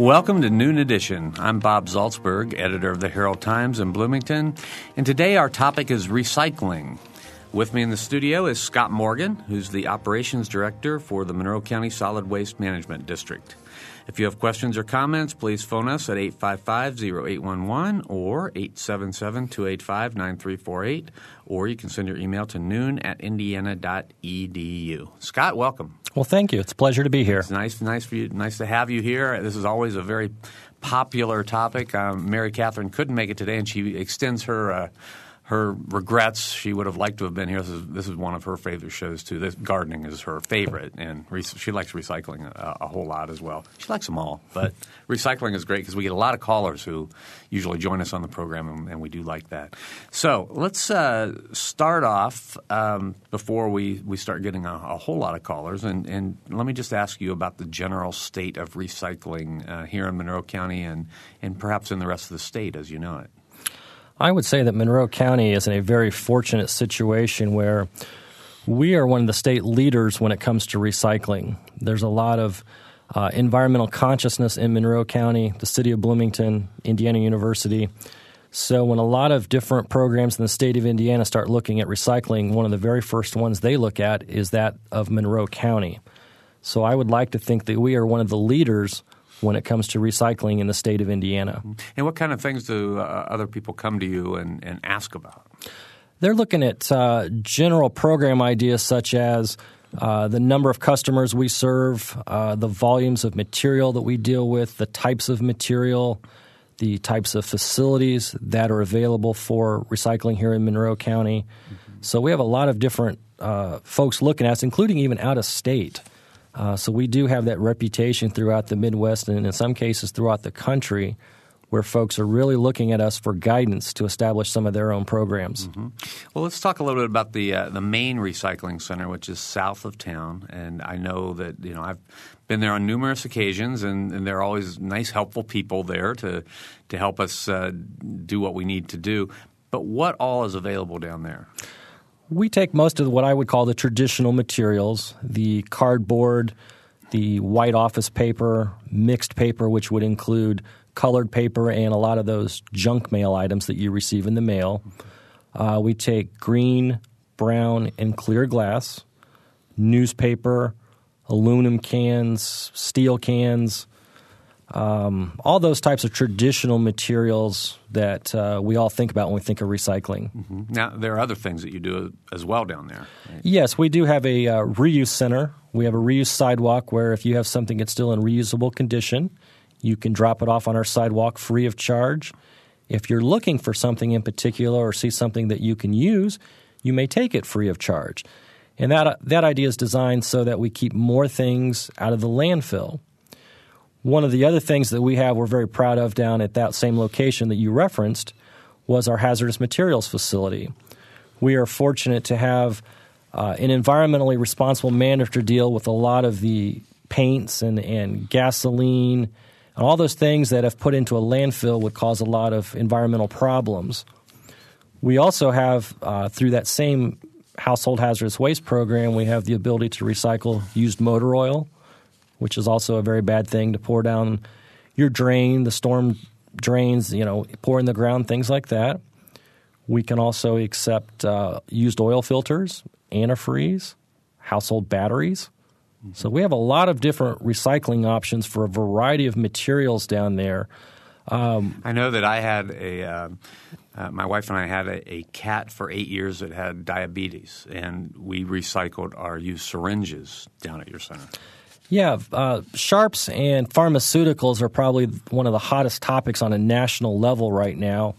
Welcome to Noon Edition. I'm Bob Zaltsberg, editor of the Herald Times in Bloomington, and today our topic is recycling. With me in the studio is Scott Morgan, who's the operations director for the Monroe County Solid Waste Management District. If you have questions or comments, please phone us at 855-0811 or 877-285-9348, or you can send your email to noon at indiana.edu. Scott, welcome. Well, thank you. It's a pleasure to be here. It's nice, nice for you, nice to have you here. This is always a very popular topic. Um, Mary Catherine couldn't make it today, and she extends her uh, her regrets. She would have liked to have been here. This is, this is one of her favorite shows too. This gardening is her favorite, and re- she likes recycling a, a, whole lot as well. She likes them all, but recycling is great because we get a lot of callers who usually join us on the program, and, and we do like that. So let's uh, start off um, before we, we start getting a, a whole lot of callers, and, and, let me just ask you about the general state of recycling uh, here in Monroe County and and perhaps in the rest of the state as you know it. I would say that Monroe County is in a very fortunate situation where we are one of the state leaders when it comes to recycling. There's a lot of uh, environmental consciousness in Monroe County, the city of Bloomington, Indiana University. So, when a lot of different programs in the state of Indiana start looking at recycling, one of the very first ones they look at is that of Monroe County. So, I would like to think that we are one of the leaders when it comes to recycling in the state of Indiana. And what kind of things do uh, other people come to you and, and ask about? They're looking at uh, general program ideas such as uh, the number of customers we serve, uh, the volumes of material that we deal with, the types of material, the types of facilities that are available for recycling here in Monroe County. Mm-hmm. So we have a lot of different uh, folks looking at us, including even out of state. Uh, so we do have that reputation throughout the Midwest and in some cases throughout the country where folks are really looking at us for guidance to establish some of their own programs. Mm-hmm. Well, let's talk a little bit about the uh, the main recycling center, which is south of town. And I know that you know I've been there on numerous occasions, and, and there are always nice, helpful people there to to help us uh, do what we need to do. But what all is available down there? We take most of what I would call the traditional materials, the cardboard, the white office paper, mixed paper, which would include colored paper and a lot of those junk mail items that you receive in the mail. Uh, we take green, brown, and clear glass, newspaper, aluminum cans, steel cans, um, all those types of traditional materials that uh, we all think about when we think of recycling. Mm-hmm. Now, there are other things that you do as well down there. Right? Yes, we do have a uh, reuse center. We have a reuse sidewalk where if you have something that's still in reusable condition, you can drop it off on our sidewalk free of charge. If you're looking for something in particular or see something that you can use, you may take it free of charge. And that, that idea is designed so that we keep more things out of the landfill. One of the other things that we have we're very proud of down at that same location that you referenced was our hazardous materials facility. We are fortunate to have uh, an environmentally responsible manager deal with a lot of the paints and, and gasoline and all those things that, if put into a landfill, would cause a lot of environmental problems. We also have, uh, through that same household hazardous waste program, we have the ability to recycle used motor oil which is also a very bad thing to pour down your drain, the storm drains, you know, pour in the ground, things like that. We can also accept uh, used oil filters, antifreeze, household batteries. Mm-hmm. So we have a lot of different recycling options for a variety of materials down there. Um, I know that I had a. Uh, uh, my wife and I had a, a, cat for eight years that had diabetes, and we recycled our used syringes down at your center. Yeah, uh, sharps and pharmaceuticals are probably one of the hottest topics on a national level right now.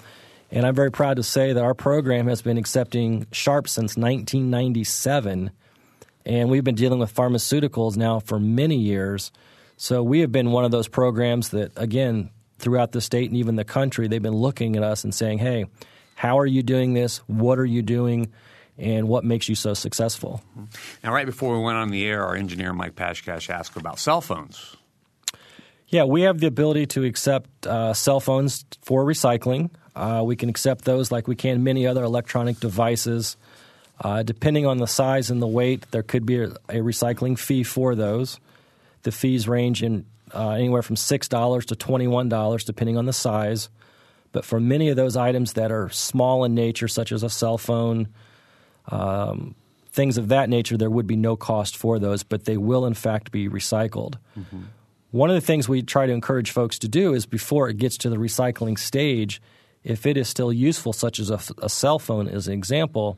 And I'm very proud to say that our program has been accepting sharps since 1997. And we've been dealing with pharmaceuticals now for many years. So we have been one of those programs that, again, throughout the state and even the country, they've been looking at us and saying, hey, how are you doing this? What are you doing? And what makes you so successful. Now, right before we went on the air, our engineer Mike Pashkash asked about cell phones. Yeah, we have the ability to accept uh, cell phones for recycling. Uh, we can accept those like we can many other electronic devices. Uh, depending on the size and the weight, there could be a, a, recycling fee for those. The fees range in uh, anywhere from $6 to $21, depending on the size. But for many of those items that are small in nature, such as a cell phone, um, things of that nature, there would be no cost for those, but they will in fact be recycled. Mm-hmm. One of the things we try to encourage folks to do is before it gets to the recycling stage, if it is still useful, such as a, a cell phone as an example,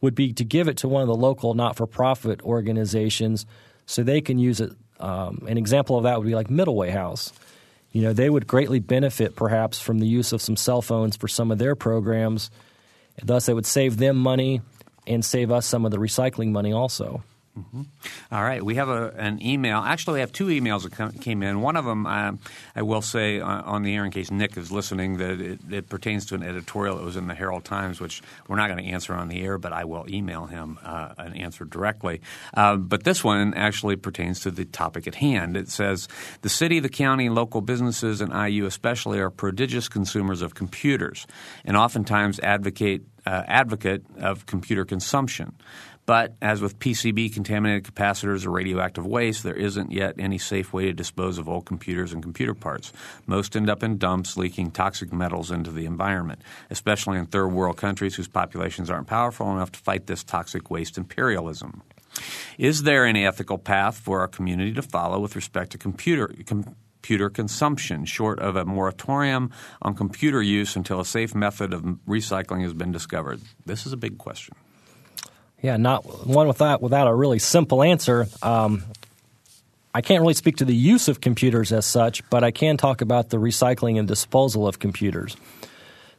would be to give it to one of the local not for profit organizations so they can use it. Um, an example of that would be like Middle Way House. You know, they would greatly benefit perhaps from the use of some cell phones for some of their programs. Thus, it would save them money and save us some of the recycling money also. Mm-hmm. All right, we have a, an email. Actually, we have two emails that came in. One of them, um, I will say uh, on the air in case Nick is listening, that it, it, pertains to an editorial that was in the Herald Times, which we're not going to answer on the air, but I will email him uh, an answer directly. Uh, but this one actually pertains to the topic at hand. It says the city, the county, local businesses, and IU especially are prodigious consumers of computers, and oftentimes advocate uh, advocate of computer consumption. But as with PCB contaminated capacitors or radioactive waste, there isn't yet any safe way to dispose of old computers and computer parts. Most end up in dumps, leaking toxic metals into the environment, especially in third world countries whose populations aren't powerful enough to fight this toxic waste imperialism. Is there any ethical path for our community to follow with respect to computer? Com- computer consumption, short of a moratorium on computer use until a safe method of recycling has been discovered? This is a big question. Yeah, not one without without a really simple answer. Um, I can't really speak to the use of computers as such, but I can talk about the recycling and disposal of computers.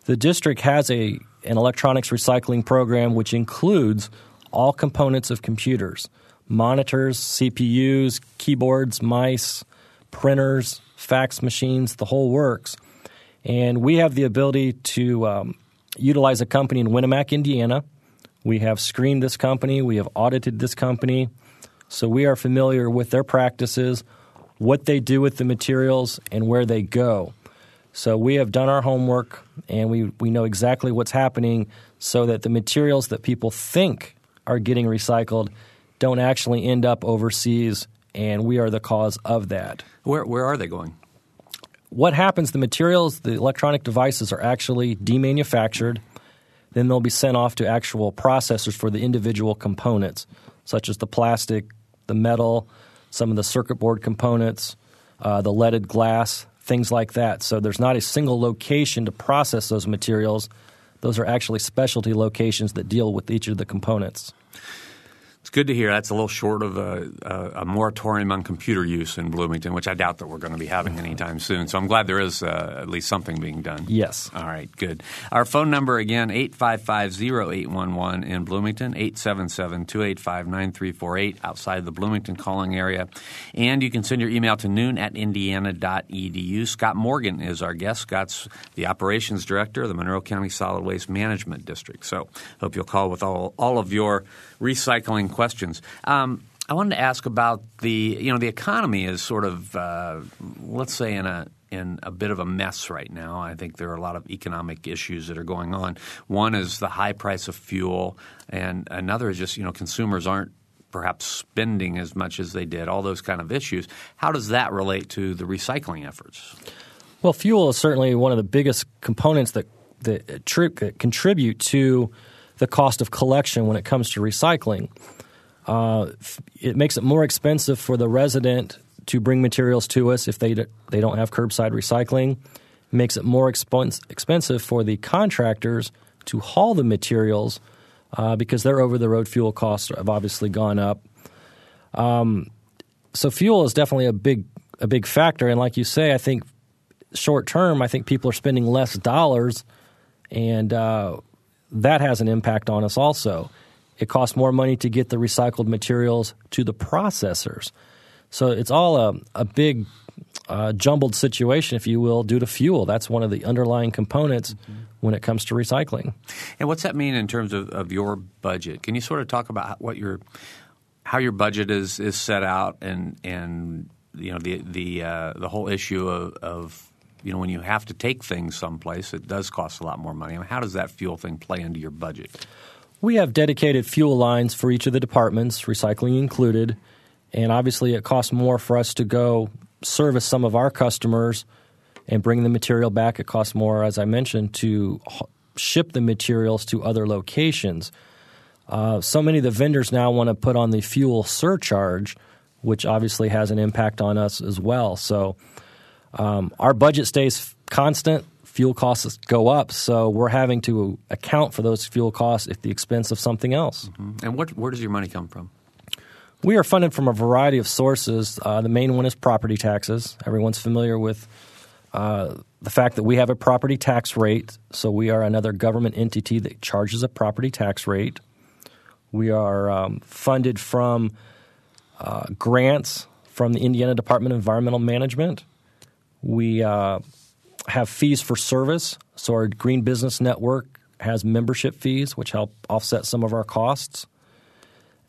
The district has a an electronics recycling program which includes all components of computers: monitors, CPUs, keyboards, mice, printers, fax machines, the whole works. And we have the ability to um, utilize a company in Winamac, Indiana we have screened this company, we have audited this company, so we are familiar with their practices, what they do with the materials, and where they go. So we have done our homework and we, we know exactly what's happening so that the materials that people think are getting recycled don't actually end up overseas, and we are the cause of that. Where, where are they going? What happens, the materials, the electronic devices are actually demanufactured – then they'll be sent off to actual processors for the individual components, such as the plastic, the metal, some of the circuit board components, uh, the leaded glass, things like that. So there's not a single location to process those materials. Those are actually specialty locations that deal with each of the components. It's good to hear. That's a little short of a, a, a, moratorium on computer use in Bloomington, which I doubt that we're going to be having anytime soon. So I'm glad there is uh, at least something being done. Yes. All right, good. Our phone number again, 855-0811 in Bloomington, 877-285-9348 outside the Bloomington calling area. And you can send your email to noon at indiana.edu. Scott Morgan is our guest. Scott's the operations director of the Monroe County Solid Waste Management District. So hope you'll call with all, all of your recycling questions. Um, I wanted to ask about the you know the economy is sort of uh, let's say in a in a bit of a mess right now. I think there are a lot of economic issues that are going on. One is the high price of fuel, and another is just you know consumers aren't perhaps spending as much as they did. All those kind of issues. How does that relate to the recycling efforts? Well, fuel is certainly one of the biggest components that that contribute to the cost of collection when it comes to recycling. Uh, it makes it more expensive for the resident to bring materials to us if they they don't have curbside recycling. It makes it more expense, expensive for the contractors to haul the materials uh, because their over the road fuel costs have obviously gone up. Um, so fuel is definitely a big a big factor, and like you say, I think short term, I think people are spending less dollars, and uh, that has an impact on us also. It costs more money to get the recycled materials to the processors. So it's all a, a big uh, jumbled situation, if you will, due to fuel. That's one of the underlying components mm-hmm. when it comes to recycling. And what's that mean in terms of, of your budget? Can you sort of talk about what your how your budget is is set out and and you know the the uh, the whole issue of, of you know, when you have to take things someplace, it does cost a lot more money. I mean, how does that fuel thing play into your budget? We have dedicated fuel lines for each of the departments, recycling included, and obviously it costs more for us to go service some of our customers and bring the material back. It costs more, as I mentioned, to ship the materials to other locations. Uh, so many of the vendors now want to put on the fuel surcharge, which obviously has an impact on us as well. So um, our budget stays constant. Fuel costs go up, so we're having to account for those fuel costs at the expense of something else. Mm-hmm. And what, where does your money come from? We are funded from a variety of sources. Uh, the main one is property taxes. Everyone's familiar with uh, the fact that we have a property tax rate, so we are another government entity that charges a property tax rate. We are um, funded from uh, grants from the Indiana Department of Environmental Management. We uh, have fees for service, so our Green Business Network has membership fees, which help offset some of our costs.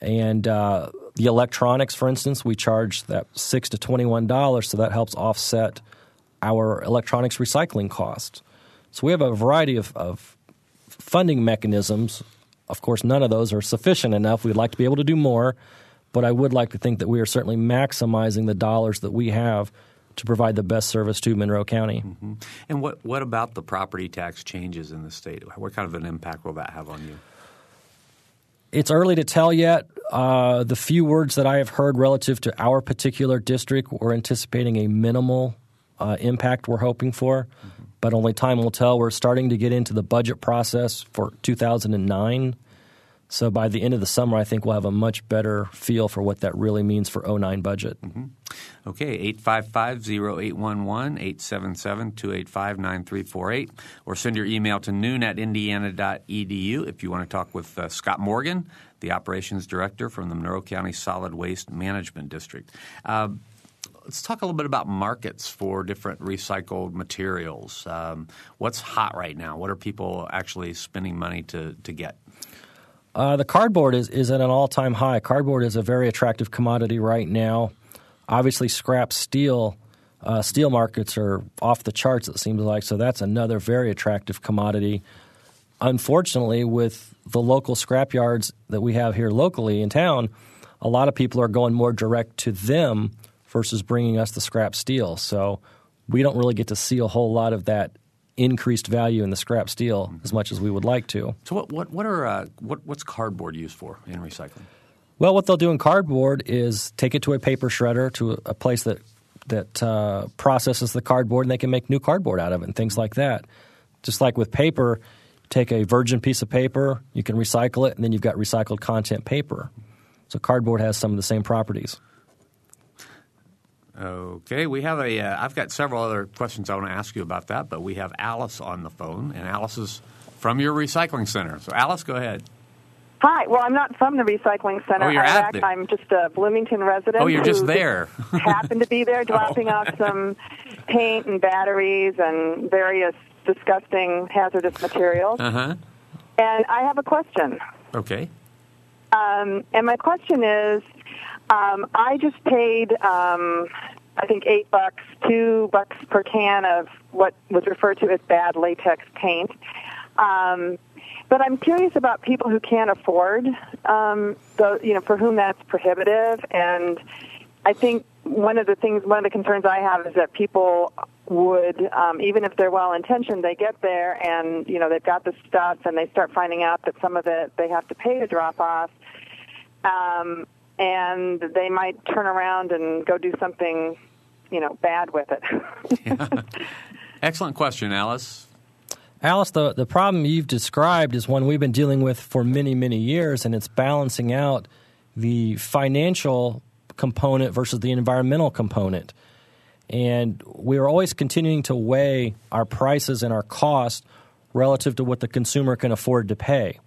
And uh, the electronics, for instance, we charge that six to twenty-one dollars, so that helps offset our electronics recycling costs. So we have a variety of, of funding mechanisms. Of course, none of those are sufficient enough. We'd like to be able to do more, but I would like to think that we are certainly maximizing the dollars that we have to provide the best service to Monroe County. Mm-hmm. And what, what about the property tax changes in the state? What kind of an impact will that have on you? It's early to tell yet. Uh, the few words that I have heard relative to our particular district, we're anticipating a minimal uh, impact we're hoping for, mm-hmm. but only time will tell. We're starting to get into the budget process for 2009. So by the end of the summer, I think we'll have a much better feel for what that really means for 09 budget. Mm-hmm. Okay, 855-0811, 877-285-9348, or send your email to noon at indiana.edu if you want to talk with uh, Scott Morgan, the operations director from the Monroe County Solid Waste Management District. Uh, let's talk a little bit about markets for different recycled materials. Um, what's hot right now? What are people actually spending money to, to get? Uh, the cardboard is, is at an all time high. Cardboard is a very attractive commodity right now. Obviously, scrap steel. Uh, steel markets are off the charts, it seems like, so that's another very attractive commodity. Unfortunately, with the local scrap yards that we have here locally in town, a lot of people are going more direct to them versus bringing us the scrap steel. So we don't really get to see a whole lot of that increased value in the scrap steel as much as we would like to. So what what what are uh, what what's cardboard used for in recycling? Well, what they'll do in cardboard is take it to a paper shredder to a, place that that uh, processes the cardboard, and they can make new cardboard out of it and things like that. Just like with paper, take a virgin piece of paper, you can recycle it, and then you've got recycled content paper. So cardboard has some of the same properties. Okay, we have a. have uh, got several other questions I want to ask you about that, but we have Alice on the phone, and Alice is from your recycling center. So, Alice, go ahead. Hi. Well, I'm not from the recycling center. Oh, you're at the... I'm just a Bloomington resident. Oh, you're just there. happened to be there, dropping oh. off some paint and batteries and various disgusting hazardous materials. Uh huh. And I have a question. Okay. Um, and my question is, um, I just paid, um, I think, eight bucks, two bucks per can of what was referred to as bad latex paint. Um, but I'm curious about people who can't afford, um, the, you know, for whom that's prohibitive. And I think one of the things, one of the concerns I have is that people would, um, even if they're well intentioned, they get there and you know they've got the stuff and they start finding out that some of it they have to pay to drop off. Um, and they might turn around and go do something, you know, bad with it. yeah. Excellent question, Alice. Alice, the, the problem you've described is one we've been dealing with for many, many years, and it's balancing out the financial component versus the environmental component. And we are always continuing to weigh our prices and our cost relative to what the consumer can afford to pay.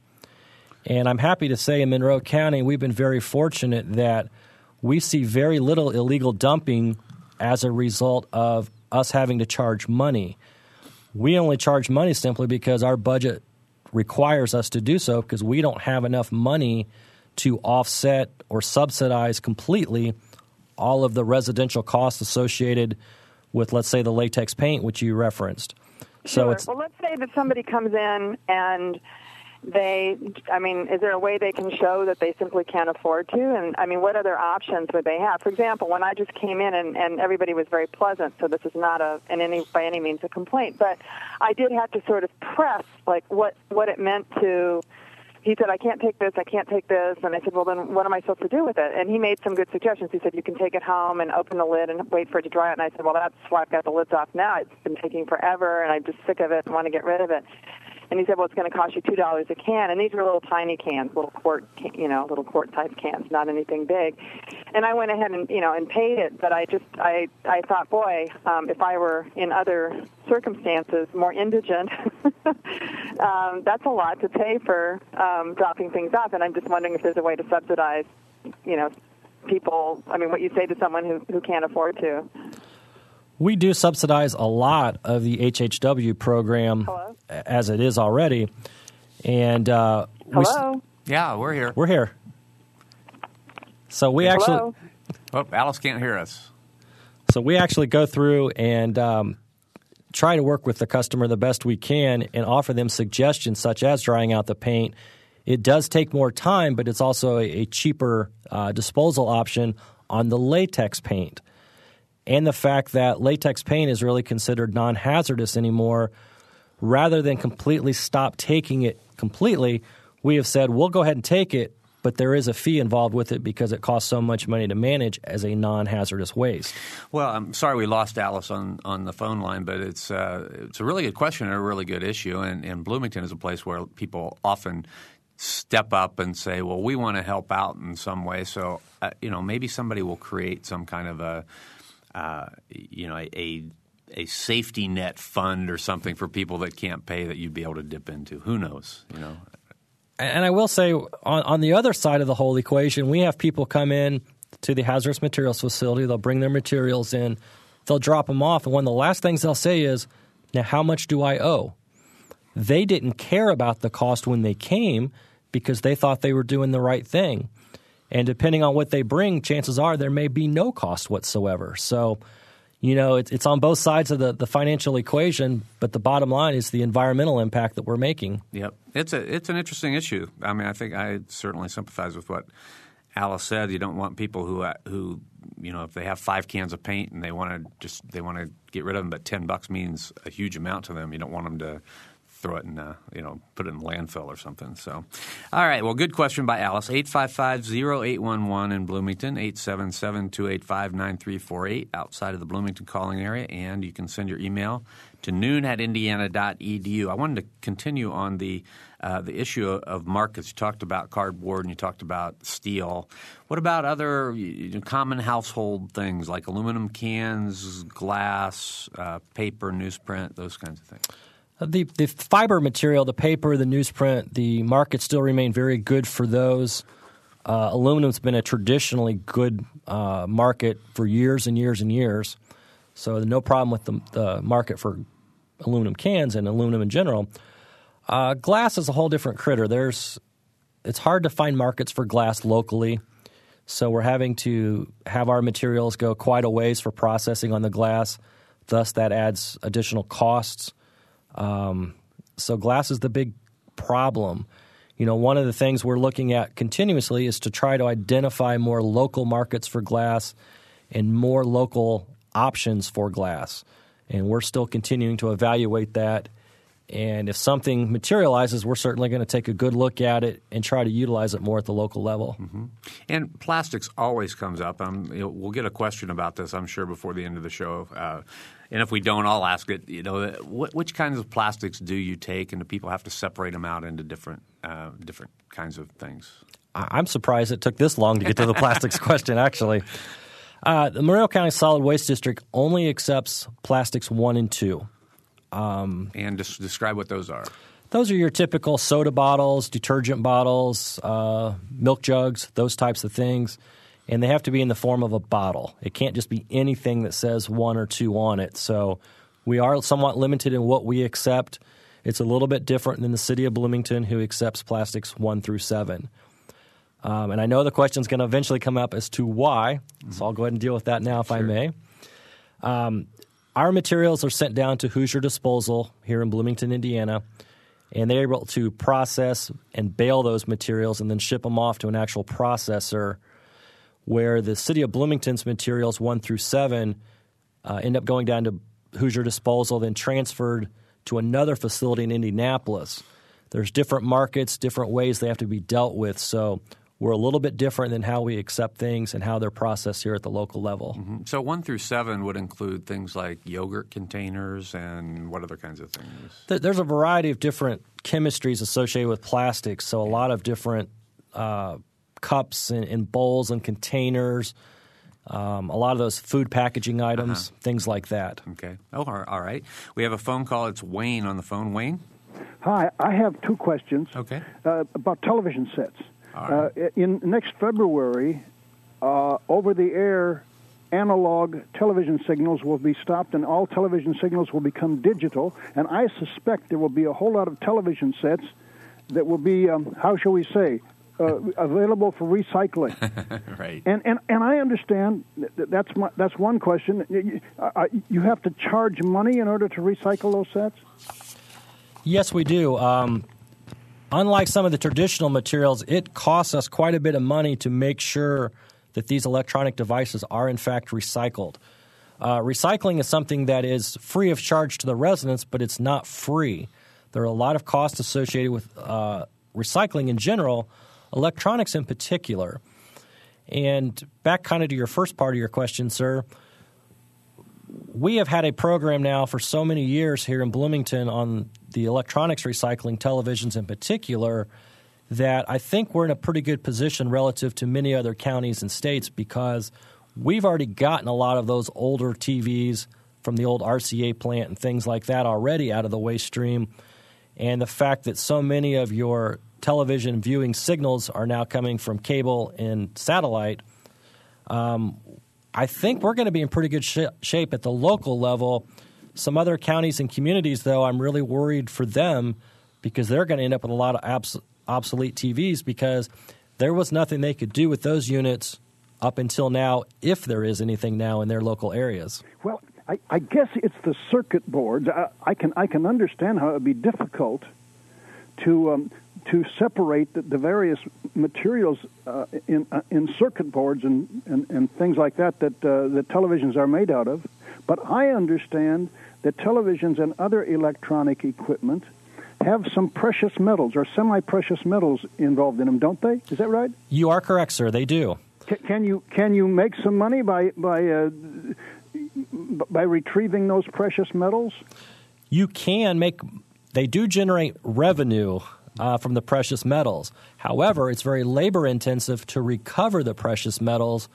And I'm happy to say in Monroe County, we've been very fortunate that we see very little illegal dumping as a result of us having to charge money. We only charge money simply because our budget requires us to do so because we don't have enough money to offset or subsidize completely all of the residential costs associated with, let's say, the latex paint, which you referenced. Sure. So it's, well, let's say that somebody comes in and they, I mean, is there a way they can show that they simply can't afford to? And I mean, what other options would they have? For example, when I just came in and, and everybody was very pleasant, so this is not a, in any, by any means a complaint, but I did have to sort of press like what, what it meant to, he said, I can't take this, I can't take this. And I said, well, then what am I supposed to do with it? And he made some good suggestions. He said, you can take it home and open the lid and wait for it to dry out. And I said, well, that's why I've got the lids off now. It's been taking forever, and I'm just sick of it and want to get rid of it. And he said, well, it's going to cost you $2 a can. And these were little tiny cans, little quart, you know, little quart-sized cans, not anything big. And I went ahead and, you know, and paid it. But I just, I, I thought, boy, um, if I were in other circumstances, more indigent, um, that's a lot to pay for um, dropping things off. And I'm just wondering if there's a way to subsidize, you know, people. I mean, what you say to someone who, who can't afford to. We do subsidize a lot of the HHW program Hello? as it is already, and uh, Hello. we, Yeah, we're here. we're here. So we actually Oh, Alice can't hear us. So we actually go through and um, try to work with the customer the best we can and offer them suggestions such as drying out the paint. It does take more time, but it's also a, a cheaper uh, disposal option on the latex paint. And the fact that latex paint is really considered non hazardous anymore, rather than completely stop taking it completely, we have said we'll go ahead and take it, but there is a fee involved with it because it costs so much money to manage as a non hazardous waste. Well, I'm sorry we lost Alice on, on the phone line, but it's uh, it's a really good question and a really good issue. And, and Bloomington is a place where people often step up and say, "Well, we want to help out in some way." So, uh, you know, maybe somebody will create some kind of a uh, you know a a safety net fund or something for people that can't pay that you'd be able to dip into. Who knows? You know. And I will say, on, on the other side of the whole equation, we have people come in to the hazardous materials facility. They'll bring their materials in, they'll drop them off, and one of the last things they'll say is, "Now, how much do I owe?" They didn't care about the cost when they came because they thought they were doing the right thing. And depending on what they bring, chances are there may be no cost whatsoever. So, you know, it's, it's on both sides of the, the financial equation, but the bottom line is the environmental impact that we're making. Yep, it's a it's an interesting issue. I mean, I think I certainly sympathize with what Alice said. You don't want people who who you know if they have five cans of paint and they want to just they want to get rid of them, but ten bucks means a huge amount to them. You don't want them to throw it in, uh, you know, put it in landfill or something. So, all right. Well, good question by Alice. 855-0811 in Bloomington, 877-285-9348 outside of the Bloomington calling area. And you can send your email to noon at indiana.edu. I wanted to continue on the uh, the issue of markets. You talked about cardboard and you talked about steel. What about other you know, common household things like aluminum cans, glass, uh, paper, newsprint, those kinds of things? The the fiber material, the paper, the newsprint, the market still remain very good for those. Uh, aluminum's been a traditionally good uh, market for years and years and years, so no problem with the, the market for aluminum cans and aluminum in general. Uh, glass is a whole different critter. There's it's hard to find markets for glass locally, so we're having to have our materials go quite a ways for processing on the glass. Thus, that adds additional costs. Um, so glass is the big problem. You know, one of the things we're looking at continuously is to try to identify more local markets for glass and more local options for glass. And we're still continuing to evaluate that. And if something materializes, we're certainly going to take a good look at it and try to utilize it more at the local level. Mm-hmm. And plastics always comes up. Um, you know, we'll get a question about this, I'm sure, before the end of the show. Uh, and if we don't, I'll ask it. You know, what, which kinds of plastics do you take, and do people have to separate them out into different uh, different kinds of things? I'm surprised it took this long to get to the plastics question. Actually, uh, the Monroe County Solid Waste District only accepts plastics one and two. Um, and just describe what those are. Those are your typical soda bottles, detergent bottles, uh, milk jugs, those types of things. And they have to be in the form of a bottle. It can't just be anything that says one or two on it. So we are somewhat limited in what we accept. It's a little bit different than the city of Bloomington, who accepts plastics one through seven. Um, and I know the question is going to eventually come up as to why, mm-hmm. so I'll go ahead and deal with that now, if sure. I may. Um, our materials are sent down to Hoosier Disposal here in Bloomington, Indiana. and they're able to process and bale those materials and then ship them off to an actual processor. Where the city of Bloomington's materials one through seven uh, end up going down to Hoosier Disposal, then transferred to another facility in Indianapolis. There's different markets, different ways they have to be dealt with. So we're a little bit different than how we accept things and how they're processed here at the local level. Mm-hmm. So one through seven would include things like yogurt containers and what other kinds of things? There's a variety of different chemistries associated with plastics. So a lot of different uh, cups and, and, bowls and containers. Um, a lot of those food packaging items, uh-huh. things like that. Okay. Oh, all right. We have a phone call. It's Wayne on the phone. Wayne? Hi. I have two questions. Okay. Uh, about television sets. Uh, in next February, uh, over the air analog television signals will be stopped and all television signals will become digital. And I suspect there will be a whole lot of television sets that will be, um, how shall we say, uh, available for recycling. right. And, and and I understand that that's my, that's one question. You, uh, you have to charge money in order to recycle those sets. Yes, we do. Um, unlike some of the traditional materials, it costs us quite a bit of money to make sure that these electronic devices are in fact recycled. Uh, recycling is something that is free of charge to the residents, but it's not free. There are a lot of costs associated with uh, recycling in general, electronics in particular. And back kind of to your first part of your question, sir, we have had a program now for so many years here in Bloomington on the electronics recycling, televisions in particular, that I think we're in a pretty good position relative to many other counties and states because we've already gotten a lot of those older TVs from the old RCA plant and things like that already out of the waste stream. And the fact that so many of your television viewing signals are now coming from cable and satellite, um, I think we're going to be in pretty good sh- shape at the local level. Some other counties and communities, though, I'm really worried for them because they're going to end up with a lot of abs- obsolete TVs because there was nothing they could do with those units up until now, if there is anything now in their local areas. Well, I, I guess it's the circuit boards. I, I, can I can understand how it would be difficult to um, to separate the, the various materials uh, in uh, in circuit boards and, and, and things like that that uh, that televisions are made out of. But I understand that televisions and other electronic equipment have some precious metals or semi-precious metals involved in them, don't they? Is that right? You are correct, sir. They do. C- can you can you make some money by by uh, by retrieving those precious metals? You can make. They do generate revenue uh, from the precious metals. However, it's very labor intensive to recover the precious metals.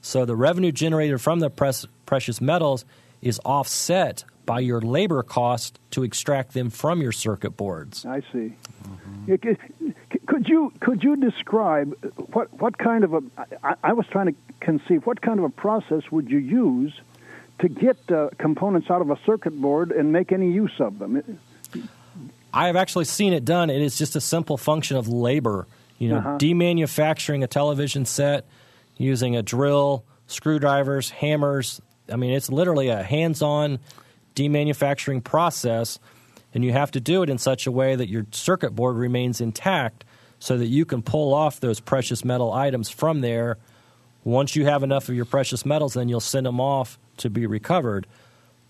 So the revenue generated from the pres- precious metals is offset by your labor cost to extract them from your circuit boards. I see. Mm-hmm. Could you could you describe what what kind of a I, I, was trying to conceive what kind of a process would you use to get uh, components out of a circuit board and make any use of them? I have actually seen it done. It is just a simple function of labor. You know, uh-huh. demanufacturing a television set using a drill, screwdrivers, hammers. I mean, it's literally a hands-on demanufacturing process, and you have to do it in such a way that your circuit board remains intact, so that you can pull off those precious metal items from there. Once you have enough of your precious metals, then you'll send them off to be recovered.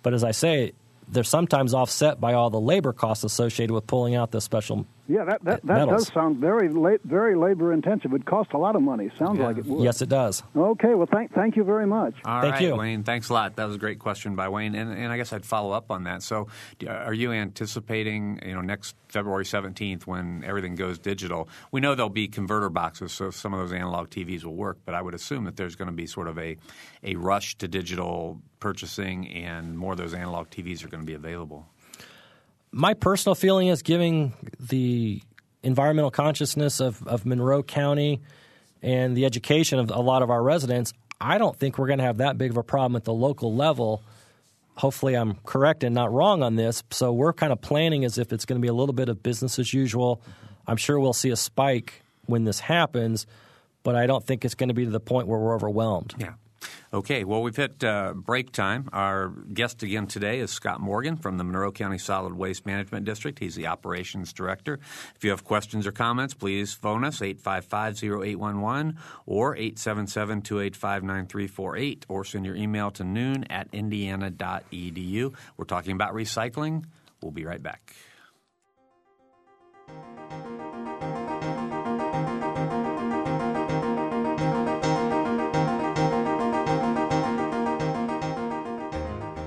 But as I say, they're sometimes offset by all the labor costs associated with pulling out the special yeah that that, that does sound very la- very labor intensive. It costs a lot of money sounds yeah. like it would. Yes it does. Okay well thank thank you very much. All thank right, you. Wayne thanks a lot. That was a great question by wayne and, and i guess i'd follow up on that. So are you anticipating you know next february 17th when everything goes digital? We know there'll be converter boxes so some of those analog tvs will work but i would assume that there's going to be sort of a, a rush to digital purchasing and more of those analog tvs are going to be available my personal feeling is giving the environmental consciousness of, of Monroe County and the education of a lot of our residents, I don't think we're going to have that big of a problem at the local level. Hopefully, I'm correct and not wrong on this. So, we're kind of planning as if it's going to be a little bit of business as usual. I'm sure we'll see a spike when this happens, but I don't think it's going to be to the point where we're overwhelmed. Yeah. Okay, well, we've hit uh, break time. Our guest again today is Scott Morgan from the Monroe County Solid Waste Management District. He's the operations director. If you have questions or comments, please phone us 855-0811 or 877-285-9348 or send your email to noon at indiana.edu. We're talking about recycling. We'll be right back.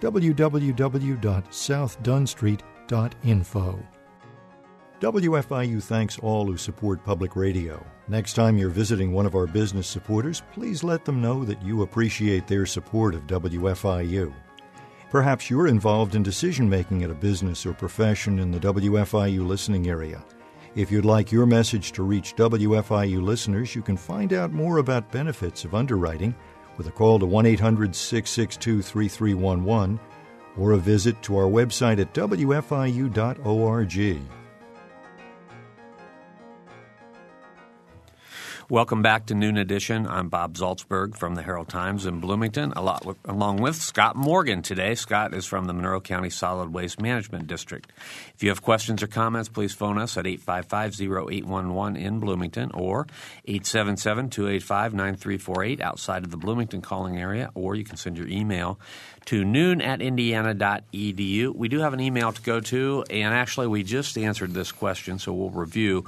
www.southdunstreet.info. WFIU thanks all who support public radio. Next time you're visiting one of our business supporters, please let them know that you appreciate their support of WFIU. Perhaps you're involved in decision making at a business or profession in the WFIU listening area. If you'd like your message to reach WFIU listeners, you can find out more about benefits of underwriting with a call to 1 800 662 3311 or a visit to our website at wfiu.org. Welcome back to Noon Edition. I'm Bob Zaltsberg from the Herald Times in Bloomington, along with Scott Morgan today. Scott is from the Monroe County Solid Waste Management District. If you have questions or comments, please phone us at 855-0811 in Bloomington or 877-285-9348 outside of the Bloomington calling area, or you can send your email to noon at indiana.edu. We do have an email to go to, and actually we just answered this question, so we'll review.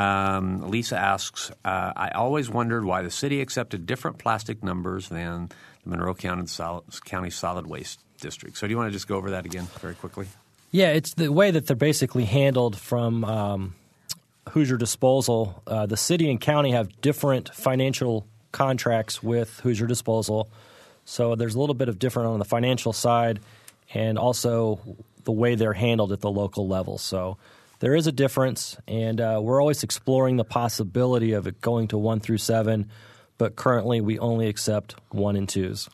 Um, Lisa asks, uh, I always wondered why the city accepted different plastic numbers than the Monroe County Solid, County Solid Waste District. So do you want to just go over that again very quickly? Yeah, it's the way that they're basically handled from um, Hoosier Disposal. Uh, the city and county have different financial contracts with Hoosier Disposal. So there's a little bit of different on the financial side and also the way they're handled at the local level. So there is a difference, and uh, we're always exploring the possibility of it going to one through seven, but currently we only accept one and twos.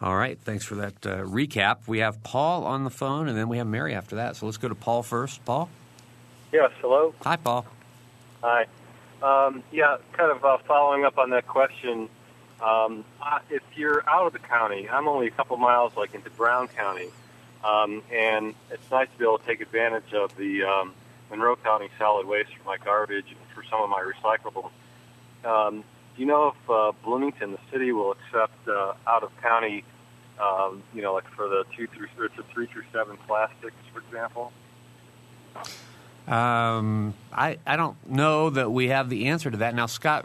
All right, thanks for that uh, recap. We have Paul on the phone, and then we have Mary after that. So let's go to Paul first. Paul? Yes, hello. Hi, Paul. Hi. Um, yeah, kind of uh, following up on that question. Um, if you're out of the county, I'm only a couple miles, like into Brown County, um, and it's nice to be able to take advantage of the um, Monroe County solid waste for my garbage and for some of my recyclables. Um, do you know if uh, Bloomington, the city, will accept uh, out of county, um, you know, like for the two through or three through seven plastics, for example? Um, I I don't know that we have the answer to that now, Scott.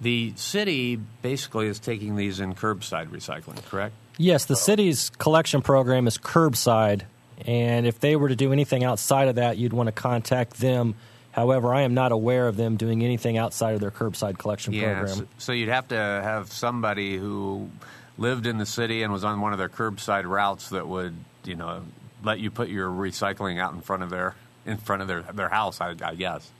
The city basically is taking these in curbside recycling, correct? Yes, the city's collection program is curbside and if they were to do anything outside of that, you'd want to contact them. However, I am not aware of them doing anything outside of their curbside collection yeah, program. So, so you'd have to have somebody who lived in the city and was on one of their curbside routes that would, you know, let you put your recycling out in front of their in front of their their house. I, I guess.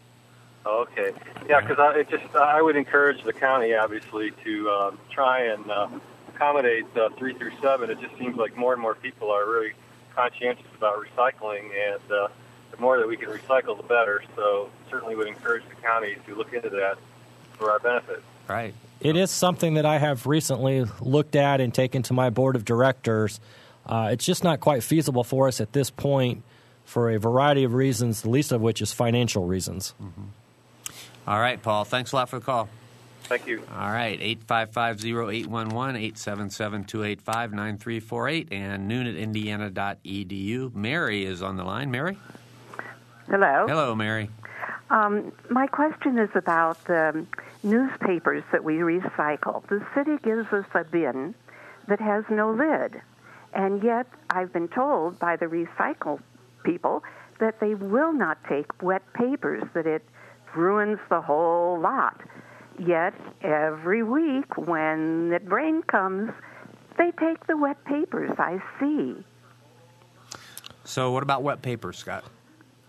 Okay. Yeah, because I it just I would encourage the county obviously to uh, try and uh, accommodate uh, three through seven. It just seems like more and more people are really conscientious about recycling, and uh, the more that we can recycle, the better. So certainly would encourage the county to look into that for our benefit. Right. It is something that I have recently looked at and taken to my board of directors. Uh, it's just not quite feasible for us at this point for a variety of reasons, the least of which is financial reasons. Mm-hmm. All right, Paul. Thanks a lot for the call. Thank you. All right, 855-0811, 877-285-9348, and noon at indiana.edu. Mary is on the line. Mary? Hello. Hello, Mary. Um, my question is about the newspapers that we recycle. The city gives us a bin that has no lid, and yet I've been told by the recycle people that they will not take wet papers, that it ruins the whole lot. Yet every week when the rain comes, They take the wet papers, I see. So, what about wet papers, Scott?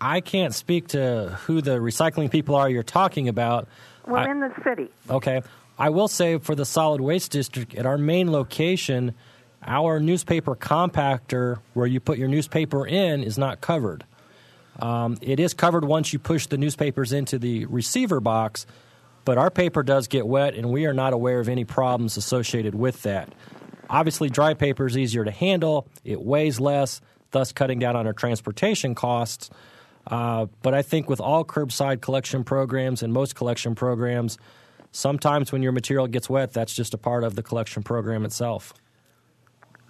I can't speak to who the recycling people are you're talking about. Well, I- in the city. Okay. I will say for the solid waste district, at our main location, our newspaper compactor, where you put your newspaper in, is not covered. Um, it is covered once you push the newspapers into the receiver box, but our paper does get wet, and we are not aware of any problems associated with that. Obviously, dry paper is easier to handle, it weighs less, thus cutting down on our transportation costs. Uh, but I think with all curbside collection programs and most collection programs, sometimes when your material gets wet, that's just a part of the collection program itself.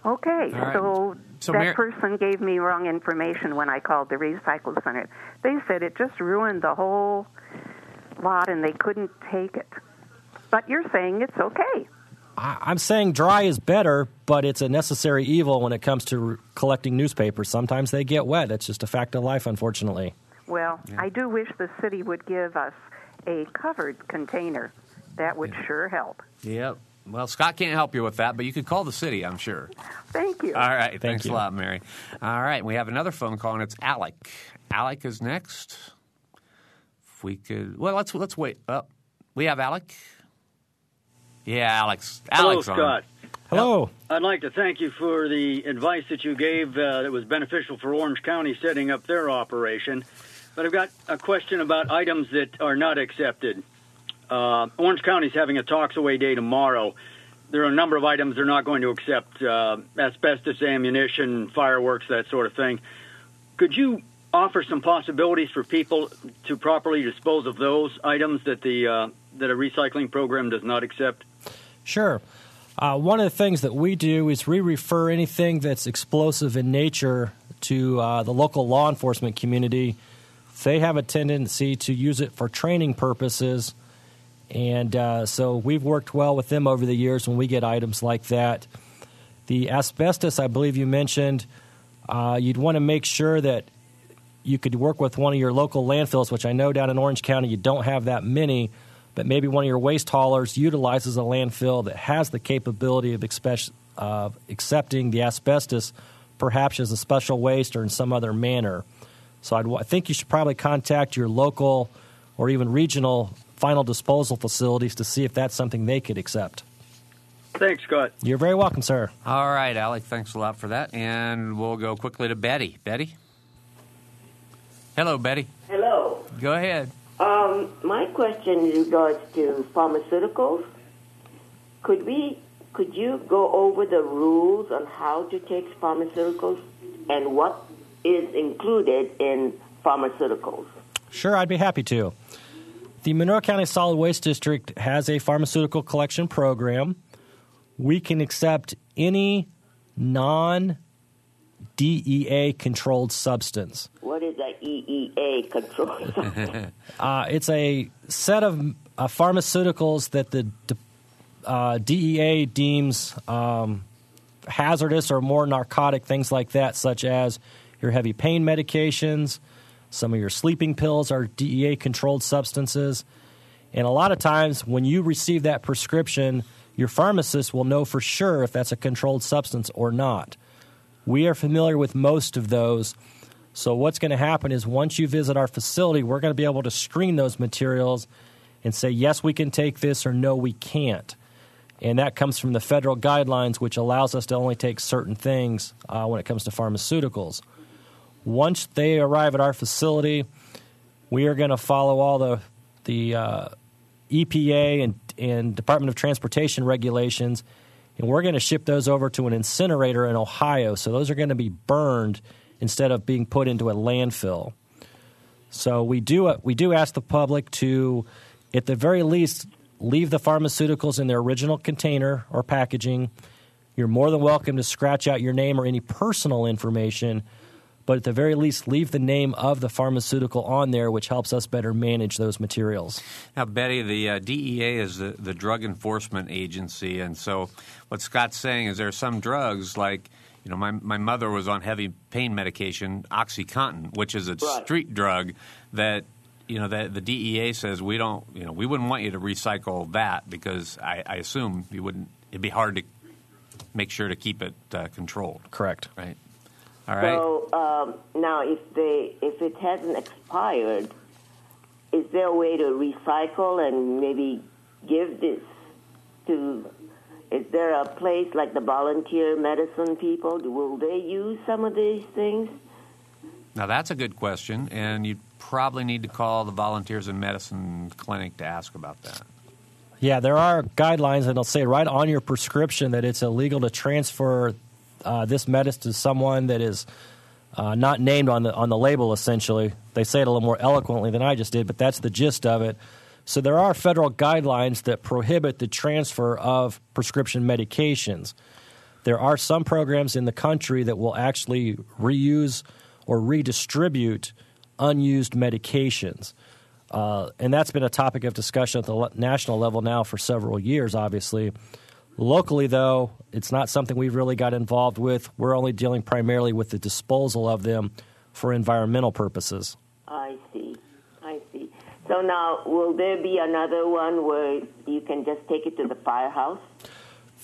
Okay, All right. so, So that Mar- person gave me wrong information when I called the recycle center. They said it just ruined the whole lot and they couldn't take it. But you're saying it's okay. I, I'm saying dry is better, but it's a necessary evil when it comes to r- collecting newspapers. Sometimes they get wet. It's just a fact of life, unfortunately. Well, I do wish the city would give us a covered container. That would sure help. Yep. Well, Scott can't help you with that, but you could call the city, I'm sure. Thank you. All right. thanks you. a lot, Mary. All right. We have another phone call, and it's Alec. Alec is next. If we could, well, let's let's wait. Up. we have Alec. Yeah, Alex. Hello, Alex on. Scott. Hello. I'd like to thank you for the advice that you gave uh, that was beneficial for Orange County setting up their operation. But I've got a question about items that are not accepted. Uh, Orange County's having a Tox Away Day tomorrow. There are a number of items they're not going to accept uh, asbestos, ammunition, fireworks, that sort of thing. Could you offer some possibilities for people to properly dispose of those items that the uh, that a recycling program does not accept? Sure. Uh, one of the things that we do is we refer anything that's explosive in nature to uh, the local law enforcement community. They have a tendency to use it for training purposes. And uh, so we've worked well with them over the years when we get items like that. The asbestos, I believe you mentioned, uh, you'd want to make sure that you could work with one of your local landfills, which I know down in Orange County you don't have that many, but maybe one of your waste haulers utilizes a landfill that has the capability of expe- uh, accepting the asbestos, perhaps as a special waste or in some other manner. So I'd, I think you should probably contact your local or even regional final disposal facilities to see if that's something they could accept. Thanks, Scott. You're very welcome, sir. All right, Alec. Thanks a lot for that, and we'll go quickly to Betty. Betty. Hello, Betty. Hello. Go ahead. Um, my question in regards to pharmaceuticals. Could we, could you go over the rules on how to take pharmaceuticals and what is included in pharmaceuticals? Sure, I'd be happy to. The Monroe County Solid Waste District has a pharmaceutical collection program. We can accept any non DEA controlled substance. What is a DEA control? Uh, it's a set of uh, pharmaceuticals that the uh, DEA deems um, hazardous or more narcotic, things like that, such as your heavy pain medications. Some of your sleeping pills are DEA controlled substances. And a lot of times, when you receive that prescription, your pharmacist will know for sure if that's a controlled substance or not. We are familiar with most of those. So, what's going to happen is once you visit our facility, we're going to be able to screen those materials and say, yes, we can take this, or no, we can't. And that comes from the federal guidelines, which allows us to only take certain things uh, when it comes to pharmaceuticals. Once they arrive at our facility, we are going to follow all the, the uh, EPA and, and Department of Transportation regulations, and we're going to ship those over to an incinerator in Ohio. So those are going to be burned instead of being put into a landfill. So we do uh, we do ask the public to, at the very least, leave the pharmaceuticals in their original container or packaging. You're more than welcome to scratch out your name or any personal information, but at the very least, leave the name of the pharmaceutical on there, which helps us better manage those materials. Now, Betty, the uh, DEA is the, the drug enforcement agency, and so what Scott's saying is there are some drugs like. You know, my, my mother was on heavy pain medication, OxyContin, which is a Right. street drug that you know that the DEA says we don't. You know, we wouldn't want you to recycle that because I, I assume you wouldn't. It'd be hard to make sure to keep it uh, controlled. Correct. Right. All right. So um, now, if they if it hasn't expired, is there a way to recycle and maybe give this to? Is there a place like the volunteer medicine people? Will they use some of these things? Now that's a good question, and you probably need to call the Volunteers in Medicine clinic to ask about that. Yeah, there are guidelines that'll say right on your prescription that it's illegal to transfer uh, this medicine to someone that is uh, not named on the on the label. Essentially, they say it a little more eloquently than I just did, but that's the gist of it. So there are federal guidelines that prohibit the transfer of prescription medications. There are some programs in the country that will actually reuse or redistribute unused medications. Uh, and that's been a topic of discussion at the national level now for several years, obviously. Locally, though, it's not something we've really got involved with. We're only dealing primarily with the disposal of them for environmental purposes. I. So now, will there be another one where you can just take it to the firehouse?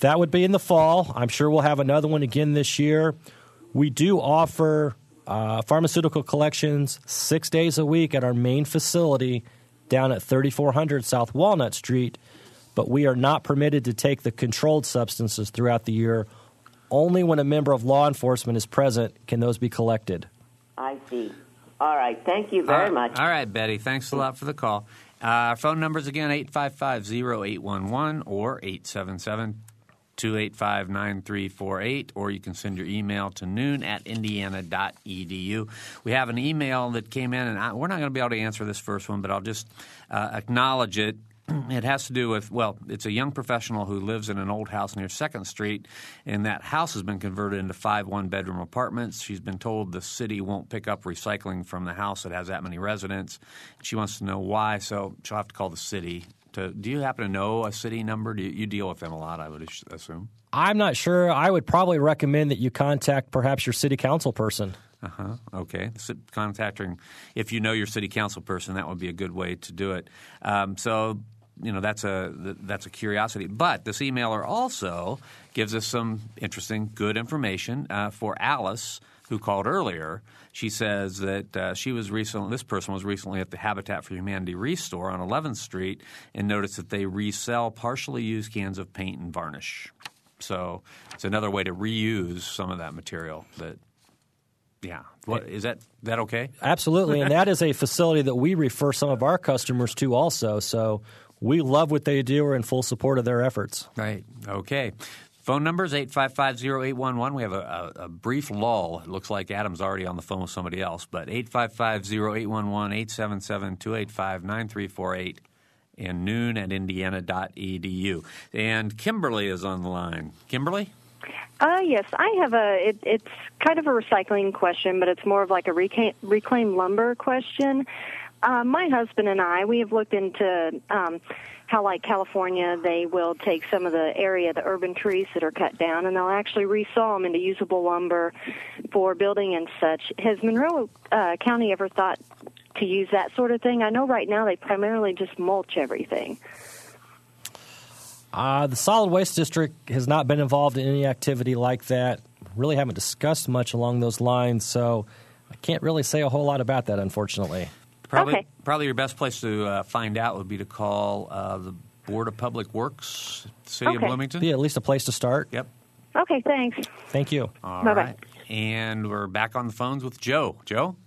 That would be in the fall. I'm sure we'll have another one again this year. We do offer uh, pharmaceutical collections six days a week at our main facility down at 3400 South Walnut Street, but we are not permitted to take the controlled substances throughout the year. Only when a member of law enforcement is present can those be collected. I see. All right. Thank you very All right. much. All right, Betty. Thanks a lot for the call. Uh, our phone numbers again 855 0811 or 877 285 9348, or you can send your email to noon at indiana.edu. We have an email that came in, and I, we're not going to be able to answer this first one, but I'll just uh, acknowledge it. It has to do with, well, it's a young professional who lives in an old house near 2nd Street, and that house has been converted into five one bedroom apartments. She's been told the city won't pick up recycling from the house that has that many residents. She wants to know why, so she'll have to call the city to, do you happen to know a city number? Do you, you deal with them a lot, I would assume. I'm not sure. I would probably recommend that you contact perhaps your city council person. Uh huh. Okay. Contacting, if you know your city council person, that would be a good way to do it. Um, so, you know, that's a that's a curiosity. But this emailer also gives us some interesting, good information uh, for Alice, who called earlier. She says that uh, she was recently, this person was recently at the Habitat for Humanity Restore on 11th Street and noticed that they resell partially used cans of paint and varnish. So it's another way to reuse some of that material that yeah. What is that that okay? Absolutely. And that is a facility that we refer some of our customers to also. So we love what they do. We're in full support of their efforts. Right. Okay. Phone number is 855-0811. We have a, a, a, brief lull. It looks like Adam's already on the phone with somebody else. But 855-0811, 877-285-9348, and noon at indiana.edu. And Kimberly is on the line. Kimberly? Uh, yes, I have a. It, it's kind of a recycling question, but it's more of like a reclaim, reclaimed lumber question. Uh, my husband and I, we have looked into um, how, like California, they will take some of the area, the urban trees that are cut down, and they'll actually resaw them into usable lumber for building and such. Has Monroe uh, County ever thought to use that sort of thing? I know right now they primarily just mulch everything. Uh, the solid waste district has not been involved in any activity like that. Really haven't discussed much along those lines, so I can't really say a whole lot about that, unfortunately. Probably, okay. probably your best place to uh, find out would be to call uh, the Board of Public Works, City okay. of Bloomington. Be at least a place to start. Yep. Okay, thanks. Thank you. All Bye-bye. right. And we're back on the phones with Joe. Joe?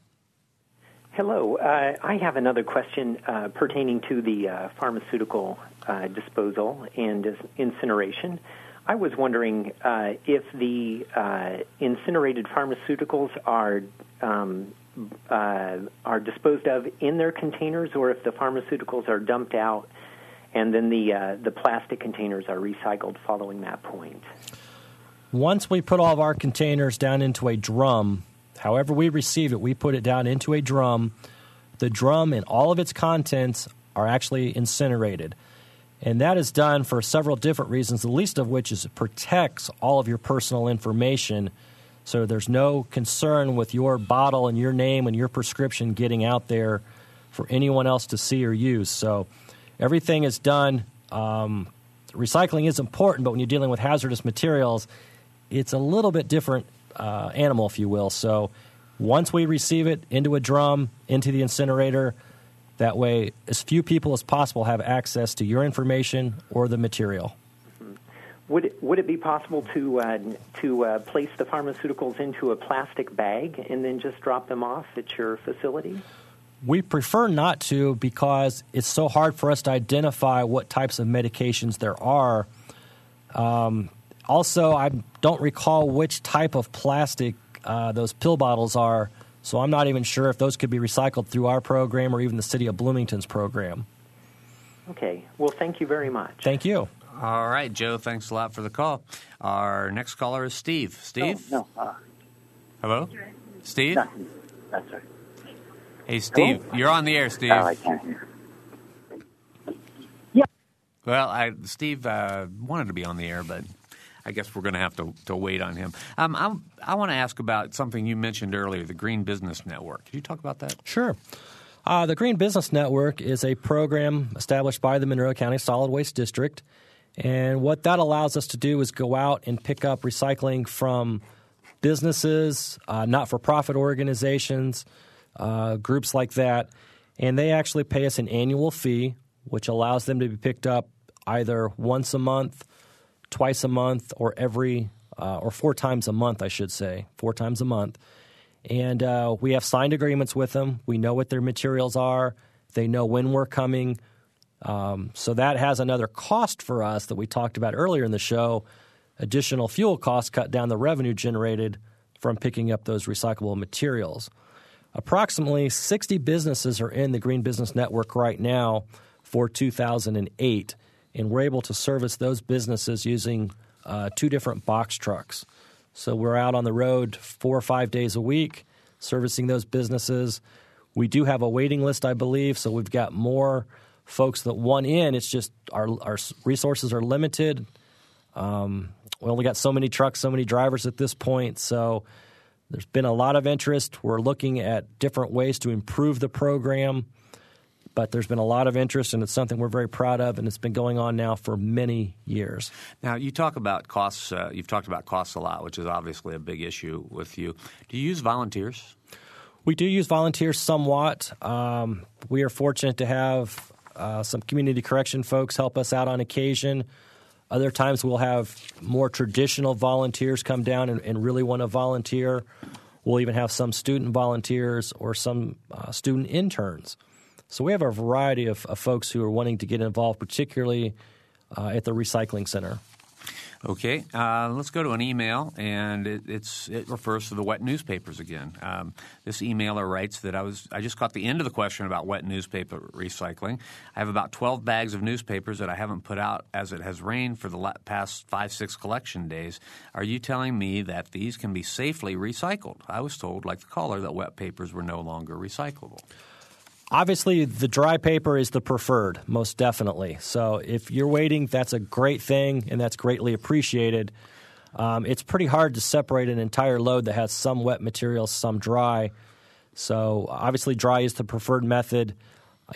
Hello. Uh, I have another question uh, pertaining to the uh, pharmaceutical uh, disposal and incineration. I was wondering uh, if the uh, incinerated pharmaceuticals are um, Uh, are disposed of in their containers, or if the pharmaceuticals are dumped out and then the uh, the plastic containers are recycled following that point. Once we put all of our containers down into a drum, however we receive it, we put it down into a drum. The drum and all of its contents are actually incinerated. And that is done for several different reasons, the least of which is it protects all of your personal information. So there's no concern with your bottle and your name and your prescription getting out there for anyone else to see or use. So everything is done um, recycling is important, but when you're dealing with hazardous materials, it's a little bit different uh, animal, if you will. So once we receive it into a drum, into the incinerator, that way as few people as possible have access to your information or the material. Would it, would it be possible to uh, to uh, place the pharmaceuticals into a plastic bag and then just drop them off at your facility? We prefer not to because it's so hard for us to identify what types of medications there are. Um, also, I don't recall which type of plastic uh, those pill bottles are, so I'm not even sure if those could be recycled through our program or even the city of Bloomington's program. Okay. Well, thank you very much. Thank you. All right, Joe, thanks a lot for the call. Our next caller is Steve. Steve? No. no uh, Hello? Steve? Nothing. That's right. Hey, Steve, Hello? you're on the air, Steve. Oh, I can't hear. Yeah. Well, I, Steve uh, wanted to be on the air, but I guess we're going to have to, to wait on him. Um, I, I want to ask about something you mentioned earlier, the Green Business Network. Could you talk about that? Sure. Uh, the Green Business Network is a program established by the Monroe County Solid Waste District – and what that allows us to do is go out and pick up recycling from businesses, uh, not for profit organizations, uh, groups like that. And they actually pay us an annual fee, which allows them to be picked up either once a month, twice a month, or every, uh, or four times a month, I should say, four times a month. And uh, we have signed agreements with them. We know what their materials are. They know when we're coming. Um, so that has another cost for us that we talked about earlier in the show. Additional fuel costs cut down the revenue generated from picking up those recyclable materials. Approximately 60 businesses are in the Green Business Network right now for 2008, and we're able to service those businesses using uh, two different box trucks. So we're out on the road four or five days a week servicing those businesses. We do have a waiting list, I believe, so we've got more folks that want in. It's just our our resources are limited. Um, we only got so many trucks, so many drivers at this point. So there's been a lot of interest. We're looking at different ways to improve the program, but there's been a lot of interest, and it's something we're very proud of, and it's been going on now for many years. Now, you talk about costs. Uh, you've talked about costs a lot, which is obviously a big issue with you. Do you use volunteers? We do use volunteers somewhat. Um, we are fortunate to have uh, some community correction folks help us out on occasion. Other times we'll have more traditional volunteers come down and, and really want to volunteer. We'll even have some student volunteers or some uh, student interns. So we have a variety of, of, folks who are wanting to get involved, particularly uh, at the recycling center. Okay, uh, let's go to an email, and it, it refers to the wet newspapers again. Um, this emailer writes that I was I just caught the end of the question about wet newspaper recycling. I have about 12 bags of newspapers that I haven't put out as it has rained for the past five six collection days. Are you telling me that these can be safely recycled? I was told, like the caller, that wet papers were no longer recyclable. Obviously, the dry paper is the preferred, most definitely. So if you're waiting, that's a great thing, and that's greatly appreciated. Um, it's pretty hard to separate an entire load that has some wet material, some dry. So obviously, dry is the preferred method.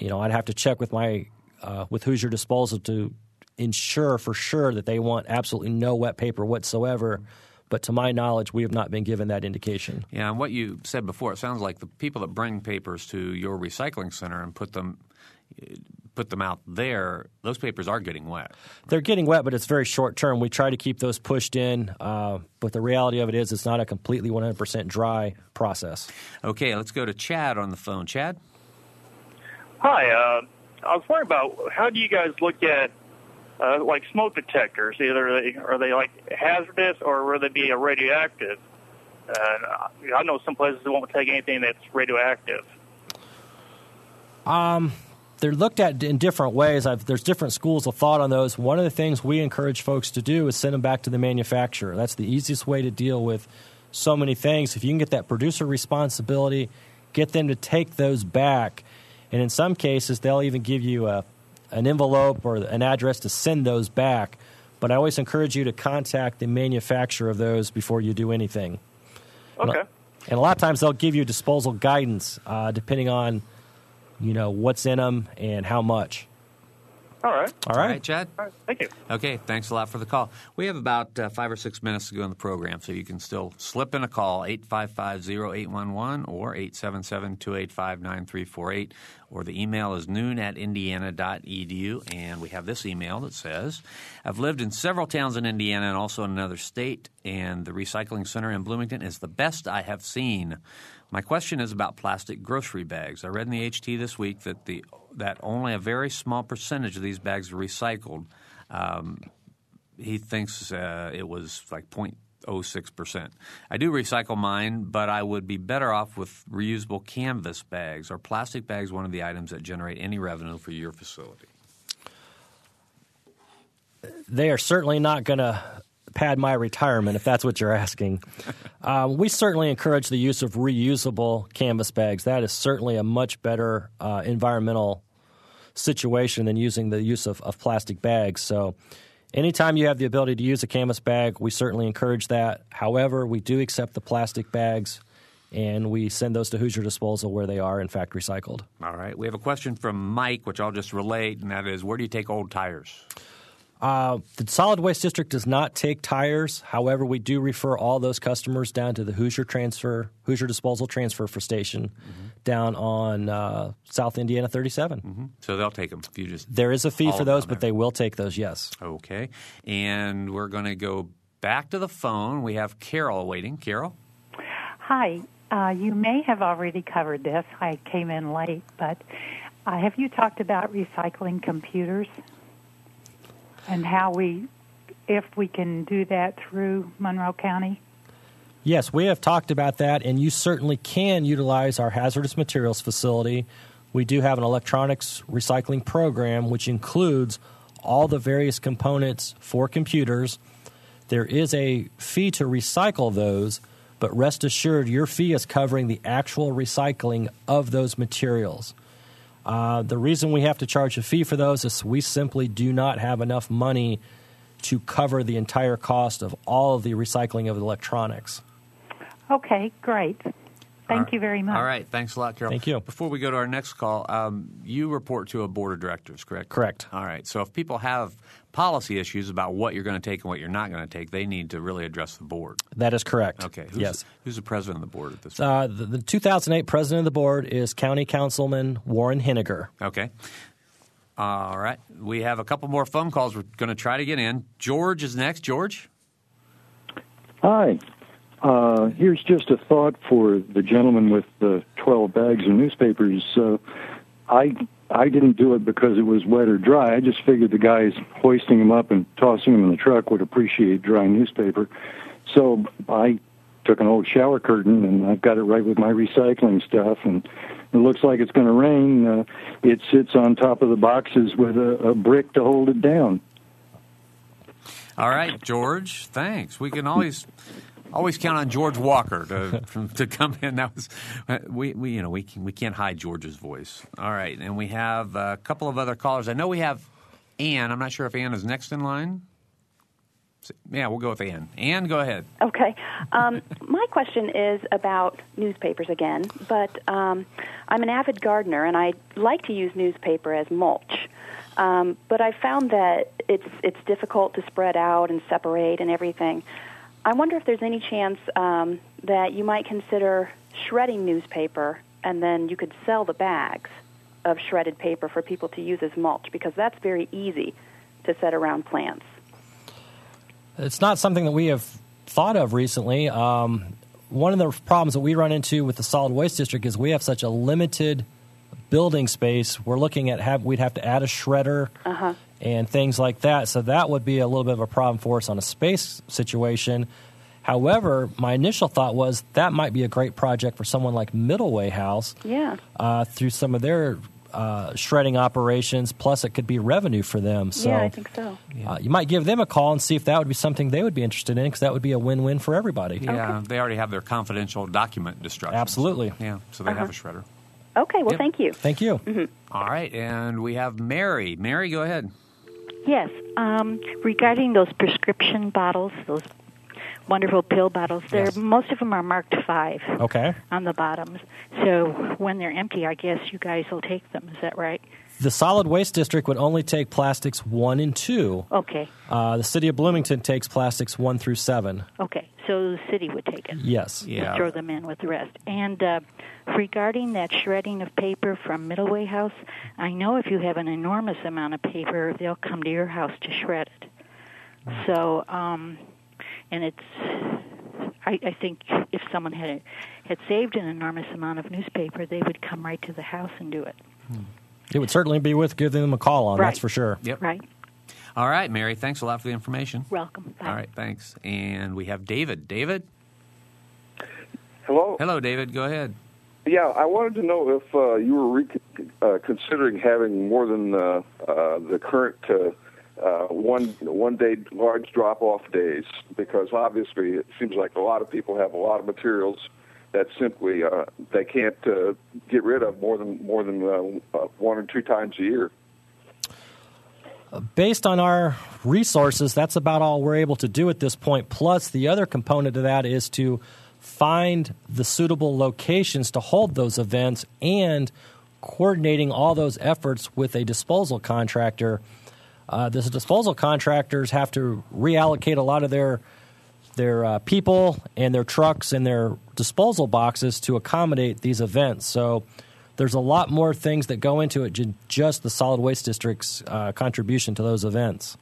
You know, I'd have to check with my uh, with Hoosier Disposal to ensure for sure that they want absolutely no wet paper whatsoever. But to my knowledge, we have not been given that indication. Yeah, and what you said before, it sounds like the people that bring papers to your recycling center and put them put them out there, those papers are getting wet. They're getting wet, but it's very short term. We try to keep those pushed in, uh, but the reality of it is it's not a completely 100% dry process. Okay, let's go to Chad on the phone. Chad? Hi. Uh, I was wondering about how do you guys look at uh, like smoke detectors. Either they, are they like hazardous or will they be radioactive? Uh, I know some places won't take anything that's radioactive. Um, they're looked at in different ways. I've, there's different schools of thought on those. One of the things we encourage folks to do is send them back to the manufacturer. That's the easiest way to deal with so many things. If you can get that producer responsibility, get them to take those back. And in some cases, they'll even give you a an envelope or an address to send those back. But I always encourage you to contact the manufacturer of those before you do anything. Okay. And a lot of times they'll give you disposal guidance uh, depending on, you know, what's in them and how much. All right. All All right. right, Chad. All right. Thank you. Okay, thanks a lot for the call. We have about uh, five or six minutes to go in the program, so you can still slip in a call, 855-0811 or 877-285-9348, or the email is noon at indiana.edu, and we have this email that says, I've lived in several towns in Indiana and also in another state, and the recycling center in Bloomington is the best I have seen. My question is about plastic grocery bags. I read in the HT this week that the that only a very small percentage of these bags are recycled. Um, he thinks uh, it was like 0.06 percent. I do recycle mine, but I would be better off with reusable canvas bags. Are plastic bags one of the items that generate any revenue for your facility? they are certainly not going to pad my retirement if that's what you're asking. uh, we certainly encourage the use of reusable canvas bags. That is certainly a much better uh, environmental situation than using the use of, of plastic bags. So, anytime you have the ability to use a canvas bag, we certainly encourage that. However, we do accept the plastic bags. And we send those to Hoosier Disposal where they are, in fact, recycled. All right. We have a question from Mike, which I'll just relate, and that is where do you take old tires? Uh, the solid waste district does not take tires. However, we do refer all those customers down to the Hoosier transfer, Hoosier disposal transfer for station down on uh, South Indiana 37. So they'll take them if you just. There is a fee for those, but there. they will take those. Yes. Okay. And we're going to go back to the phone. We have Carol waiting. Carol? Hi. Uh, you may have already covered this. I came in late, but uh, have you talked about recycling computers and how we, if we can do that through Monroe County? Yes, we have talked about that, and you certainly can utilize our hazardous materials facility. We do have an electronics recycling program which includes all the various components for computers. There is a fee to recycle those, but rest assured your fee is covering the actual recycling of those materials. Uh, the reason we have to charge a fee for those is we simply do not have enough money to cover the entire cost of all of the recycling of electronics. Okay, great. Thank All right. you very much. All right. Thanks a lot, Carol. Thank you. Before we go to our next call, um, you report to a board of directors, correct? Correct. All right. So if people have policy issues about what you're going to take and what you're not going to take, they need to really address the board. That is correct. Okay. Who's, yes. Who's the president of the board at this Uh, the, the 2008 president of the board is County Councilman Warren Henegar. Okay. All right. We have a couple more phone calls we're going to try to get in. George is next. George? Hi. Uh, here's just a thought for the gentleman with the 12 bags of newspapers. I I didn't do it because it was wet or dry. I just figured the guys hoisting them up and tossing them in the truck would appreciate dry newspaper. So I took an old shower curtain and I've got it right with my recycling stuff and it looks like it's going to rain. Uh, it sits on top of the boxes with a, a brick to hold it down. All right, George. Thanks. We can always always count on George Walker to to come in. That was we, we you know we can, we can't hide George's voice. All right, and we have a couple of other callers. I know we have Ann. I'm not sure if Ann is next in line. Yeah, we'll go with Ann. Ann, go ahead. Okay. Um, my question is about newspapers again, but um, I'm an avid gardener and I like to use newspaper as mulch. Um, but I found that it's it's difficult to spread out and separate and everything. I wonder if there's any chance um, that you might consider shredding newspaper and then you could sell the bags of shredded paper for people to use as mulch because that's very easy to set around plants. It's not something that we have thought of recently. Um, one of the problems that we run into with the solid waste district is we have such a limited building space. We're looking at have we'd have to add a shredder Uh-huh. And things like that. So that would be a little bit of a problem for us on a space situation. However, my initial thought was that might be a great project for someone like Middle Way House Yeah. uh, through some of their uh, shredding operations. Plus, it could be revenue for them. So yeah, I think so. uh, you might give them a call and see if that would be something they would be interested in because that would be a win-win for everybody. Yeah, they already have their confidential document destruction. Absolutely. Yeah, so they have a Uh-huh. shredder. Okay, well, Yep. thank you. Thank you. All right, and we have Mary. Mary, go ahead. Yes, um, regarding those prescription bottles, those wonderful pill bottles, they're Yes. most of them are marked five Okay. on the bottoms. So when they're empty, I guess you guys will take them. Is that right? The solid waste district would only take plastics one and two. Okay. Uh, the city of Bloomington takes plastics one through seven. Okay. So the city would take it. Yes. Would throw them in with the rest. And uh, regarding that shredding of paper from Middle Way House, I know if you have an enormous amount of paper, they'll come to your house to shred it. So, um, and it's. I, I think if someone had had saved an enormous amount of newspaper, they would come right to the house and do it. It would certainly be worth giving them a call on, Right. that's for sure. Yep. Right. All right, Mary. Thanks a lot for the information. Welcome. Bye. All right, thanks. And we have David. David. Hello. Hello, David. Go ahead. Yeah, I wanted to know if uh, you were re- uh, considering having more than uh, uh, the current uh, uh, one one day large drop off days, because obviously it seems like a lot of people have a lot of materials that simply uh, they can't uh, get rid of more than more than uh, uh, one or two times a year. Based on our resources, that's about all we're able to do at this point. Plus, the other component of that is to find the suitable locations to hold those events and coordinating all those efforts with a disposal contractor. Uh, the disposal contractors have to reallocate a lot of their their uh, people and their trucks and their disposal boxes to accommodate these events. So there's a lot more things that go into it than just the solid waste district's uh, contribution to those events.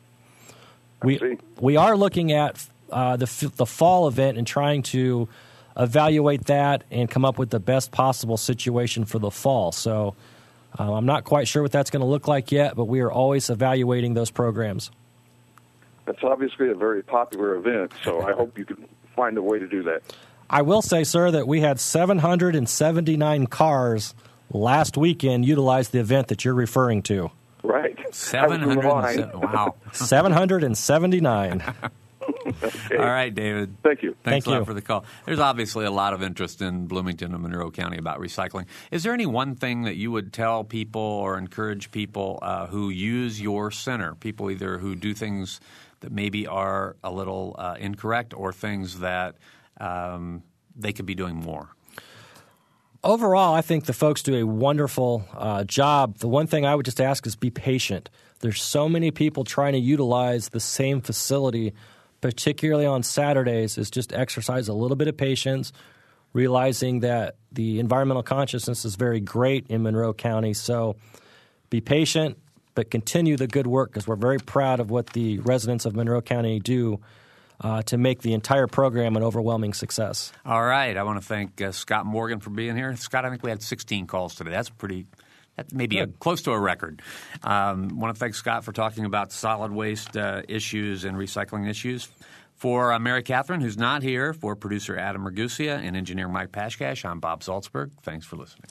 We we are looking at uh, the f- the fall event and trying to evaluate that and come up with the best possible situation for the fall. So uh, I'm not quite sure what that's going to look like yet, but we are always evaluating those programs. That's obviously a very popular event, so I hope you can find a way to do that. I will say, sir, that we had 779 cars last weekend utilize the event that you're referring to. Right. Seven hundred. Wow. 779. All right, David. Thank you. Thanks Thank a lot you. for the call. There's obviously a lot of interest in Bloomington and Monroe County about recycling. Is there any one thing that you would tell people or encourage people uh, who use your center? People either who do things that maybe are a little uh, incorrect or things that um, they could be doing more. Overall, I think the folks do a wonderful uh, job. The one thing I would just ask is be patient. There's so many people trying to utilize the same facility, particularly on Saturdays, is just exercise a little bit of patience, realizing that the environmental consciousness is very great in Monroe County. So be patient, but continue the good work because we're very proud of what the residents of Monroe County do uh, to make the entire program an overwhelming success. All right. I want to thank uh, Scott Morgan for being here. Scott, I think we had 16 calls today. That's pretty. That may be a, close to a record. Um, want to thank Scott for talking about solid waste uh, issues and recycling issues. For uh, Mary Catherine, who's not here, for producer Adam Ragusia and engineer Mike Pashkash, I'm Bob Zaltsberg. Thanks for listening.